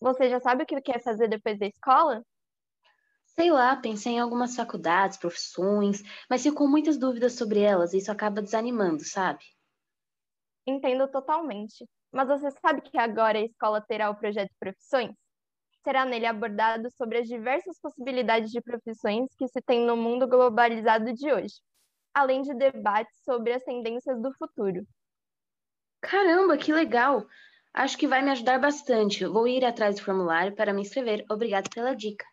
Você já sabe o que quer fazer depois da escola? Sei lá, pensei em algumas faculdades, profissões, mas fico com muitas dúvidas sobre elas e isso acaba desanimando, sabe? Entendo totalmente. Mas você sabe que agora a escola terá o projeto Profissões? Será nele abordado sobre as diversas possibilidades de profissões que se tem no mundo globalizado de hoje, além de debates sobre as tendências do futuro. Caramba, que legal! Acho que vai me ajudar bastante. Vou ir atrás do formulário para me inscrever. Obrigado pela dica.